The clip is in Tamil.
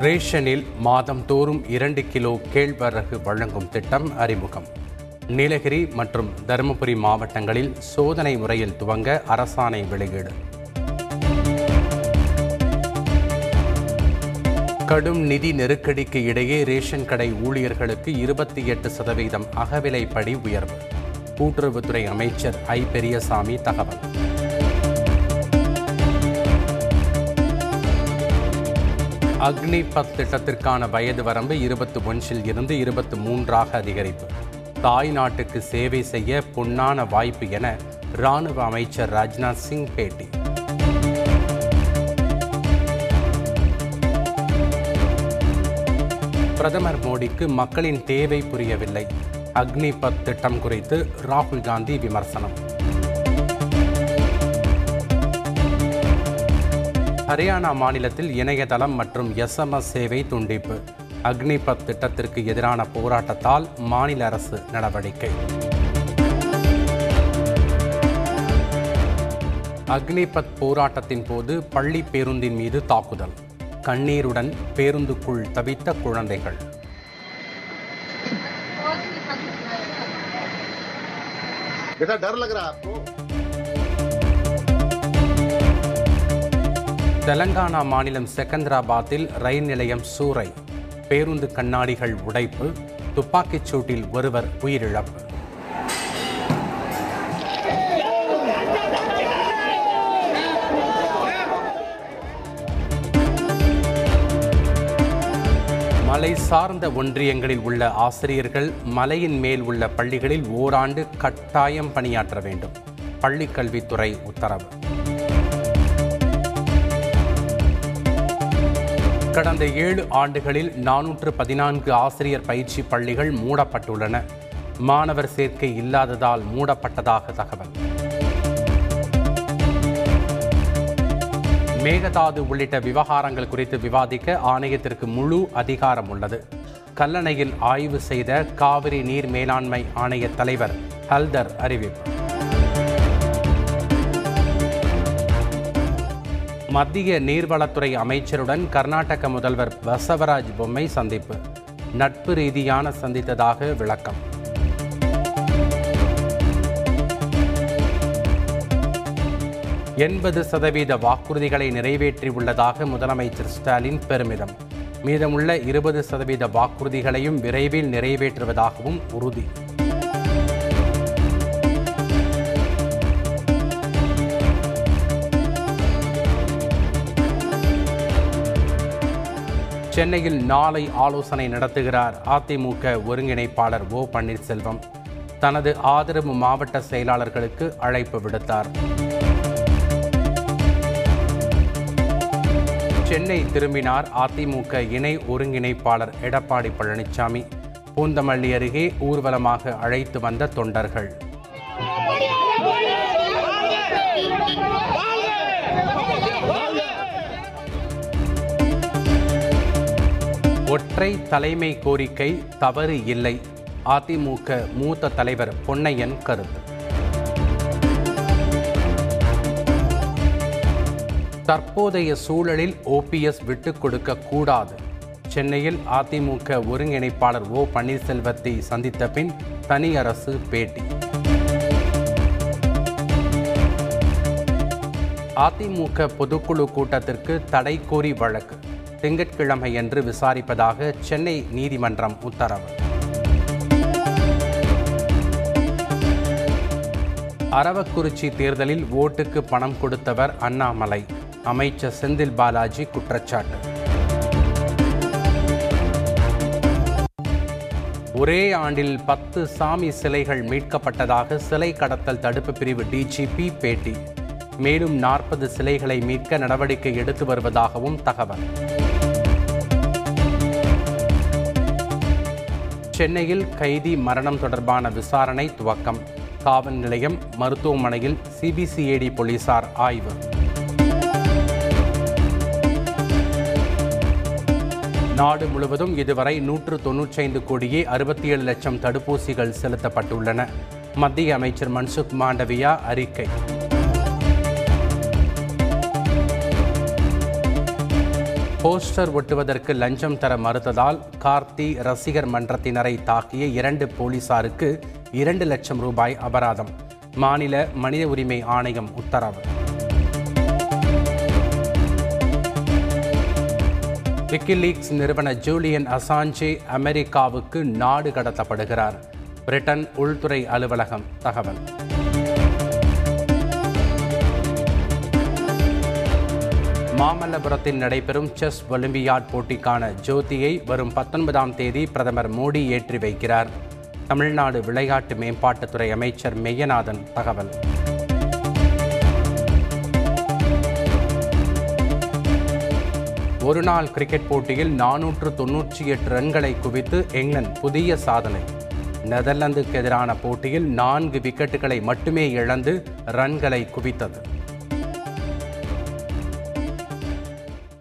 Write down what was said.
ரேஷனில் மாதந்தோறும் இரண்டு கிலோ கேழ்வரகு வழங்கும் திட்டம் அறிமுகம். நீலகிரி மற்றும் தருமபுரி மாவட்டங்களில் சோதனை முறையில் துவங்க அரசாணை வெளியீடு. கடும் நிதி நெருக்கடிக்கு இடையே ரேஷன் கடை ஊழியர்களுக்கு இருபத்தி எட்டு சதவீதம் அகவிலைப்படி உயர்வு. கூட்டுறவுத்துறை அமைச்சர் ஐ. பெரியசாமி தகவல். அக்னி பத் திட்டத்திற்கான வயது வரம்பு இருபத்தி ஒன்றில் இருந்து இருபத்தி மூன்றாக அதிகரிப்பு. தாய் நாட்டுக்கு சேவை செய்ய பொன்னான வாய்ப்பு என ராணுவ அமைச்சர் ராஜ்நாத் சிங் பேட்டி. பிரதமர் மோடிக்கு மக்களின் தேவை புரியவில்லை. அக்னி பத் திட்டம் குறித்து ராகுல் காந்தி விமர்சனம். ஹரியானா மாநிலத்தில் இணையதளம் மற்றும் எஸ்எம்எஸ் சேவை துண்டிப்பு அக்னிபத் திட்டத்திற்கு எதிரான போராட்டத்தால் மாநில அரசு நடவடிக்கை அக்னிபத் போராட்டத்தின் போது பள்ளி பேருந்தின் மீது தாக்குதல் கண்ணீருடன் பேருந்துக்குள் தவித்த குழந்தைகள் बेटा डर लग रहा है आपको தெலங்கானா மாநிலம் செகந்திராபாத்தில் ரயில் நிலையம் சூறை பேருந்து கண்ணாடிகள் உடைப்பு துப்பாக்கிச் சூட்டில் ஒருவர் உயிரிழப்பு. மலை சார்ந்த ஒன்றியங்களில் உள்ள ஆசிரியர்கள் மலையின் மேல் உள்ள பள்ளிகளில் ஓராண்டு கட்டாயம் பணியாற்ற வேண்டும். பள்ளிக்கல்வித்துறை உத்தரவு. கடந்த ஏழு ஆண்டுகளில் நானூற்று பதினான்கு ஆசிரியர் பயிற்சி பள்ளிகள் மூடப்பட்டுள்ளன. மாணவர் சேர்க்கை இல்லாததால் மூடப்பட்டதாக தகவல். மேகதாது உள்ளிட்ட விவகாரங்கள் குறித்து விவாதிக்க ஆணையத்திற்கு முழு அதிகாரம் உள்ளது. கல்லணையில் ஆய்வு செய்த காவிரி நீர் மேலாண்மை ஆணைய தலைவர் ஹல்தர் அறிவிப்பு. மத்திய நீர்வளத்துறை அமைச்சருடன் கர்நாடக முதல்வர் பசவராஜ் பொம்மை சந்திப்பு. நட்பு ரீதியான சந்தித்ததாக விளக்கம். எண்பது சதவீத வாக்குறுதிகளை நிறைவேற்றியுள்ளதாக முதலமைச்சர் ஸ்டாலின் பெருமிதம். மீதமுள்ள இருபது சதவீத வாக்குறுதிகளையும் விரைவில் நிறைவேற்றுவதாகவும் உறுதி. சென்னையில் நாளை ஆலோசனை நடத்துகிறார் அதிமுக ஒருங்கிணைப்பாளர் ஓ பன்னீர்செல்வம். தனது ஆதரவு மாவட்ட செயலாளர்களுக்கு அழைப்பு விடுத்தார். சென்னை திரும்பினார் அதிமுக இணை ஒருங்கிணைப்பாளர் எடப்பாடி பழனிசாமி பூந்தமல்லி அருகே ஊர்வலமாக அழைத்து வந்த தொண்டர்கள். ஒற்றை தலைமை கோரிக்கை தவறு இல்லை. அதிமுக மூத்த தலைவர் பொன்னையன் கருத்து. தற்போதைய சூழலில் ஓபிஎஸ் விட்டுக் கொடுக்க கூடாது. சென்னையில் அதிமுக ஒருங்கிணைப்பாளர் ஓ பன்னீர்செல்வத்தை சந்தித்த பின் தனி அரசு பேட்டி. அதிமுக பொதுக்குழு கூட்டத்திற்கு தடை கோரி வழக்கு. திங்கட்கிழமையன்று விசாரிப்பதாக சென்னை நீதிமன்றம் உத்தரவு. அரவக்குறிச்சி தேர்தலில் ஓட்டுக்கு பணம் கொடுத்தவர் அண்ணாமலை. அமைச்சர் செந்தில் பாலாஜி குற்றச்சாட்டு. ஒரே ஆண்டில் பத்து சாமி சிலைகள் மீட்கப்பட்டதாக சிலை கடத்தல் தடுப்பு பிரிவு டிஜிபி பேட்டி. மேலும் நாற்பது சிலைகளை மீட்க நடவடிக்கை எடுத்து வருவதாகவும் தகவல். சென்னையில் கைதி மரணம் தொடர்பான விசாரணை துவக்கம். காவல் நிலையம் மருத்துவமனையில் சிபிசிஐடி போலீசார் ஆய்வு. நாடு முழுவதும் இதுவரை நூற்று தொன்னூற்றைந்து கோடியே அறுபத்தி ஏழு லட்சம் தடுப்பூசிகள் செலுத்தப்பட்டுள்ளன. மத்திய அமைச்சர் மன்சுக் மாண்டவியா அறிக்கை. போஸ்டர் ஒட்டுவதற்கு லஞ்சம் தர மறுத்ததால் கார்த்தி ரசிகர் மன்றத்தினரை தாக்கிய இரண்டு போலீசாருக்கு இரண்டு லட்சம் ரூபாய் அபராதம். மாநில மனித உரிமை ஆணையம் உத்தரவு. விக்கிலீக்ஸ் நிறுவன ஜூலியன் அசாஞ்சே அமெரிக்காவுக்கு நாடு கடத்தப்படுகிறார். பிரிட்டன் உள்துறை அலுவலகம் தகவல். மாமல்லபுரத்தில் நடைபெறும் செஸ் ஒலிம்பியாட் போட்டிக்கான ஜோதியை வரும் பத்தொன்பதாம் தேதி பிரதமர் மோடி ஏற்றி வைக்கிறார். தமிழ்நாடு விளையாட்டு மேம்பாட்டுத்துறை அமைச்சர் மெய்யநாதன் தகவல். ஒருநாள் கிரிக்கெட் போட்டியில் நானூற்று தொன்னூற்றி எட்டு ரன்களை குவித்து இங்கிலாந்து புதிய சாதனை. நெதர்லாந்துக்கு எதிரான போட்டியில் நான்கு விக்கெட்டுகளை மட்டுமே இழந்து ரன்களை குவித்தது.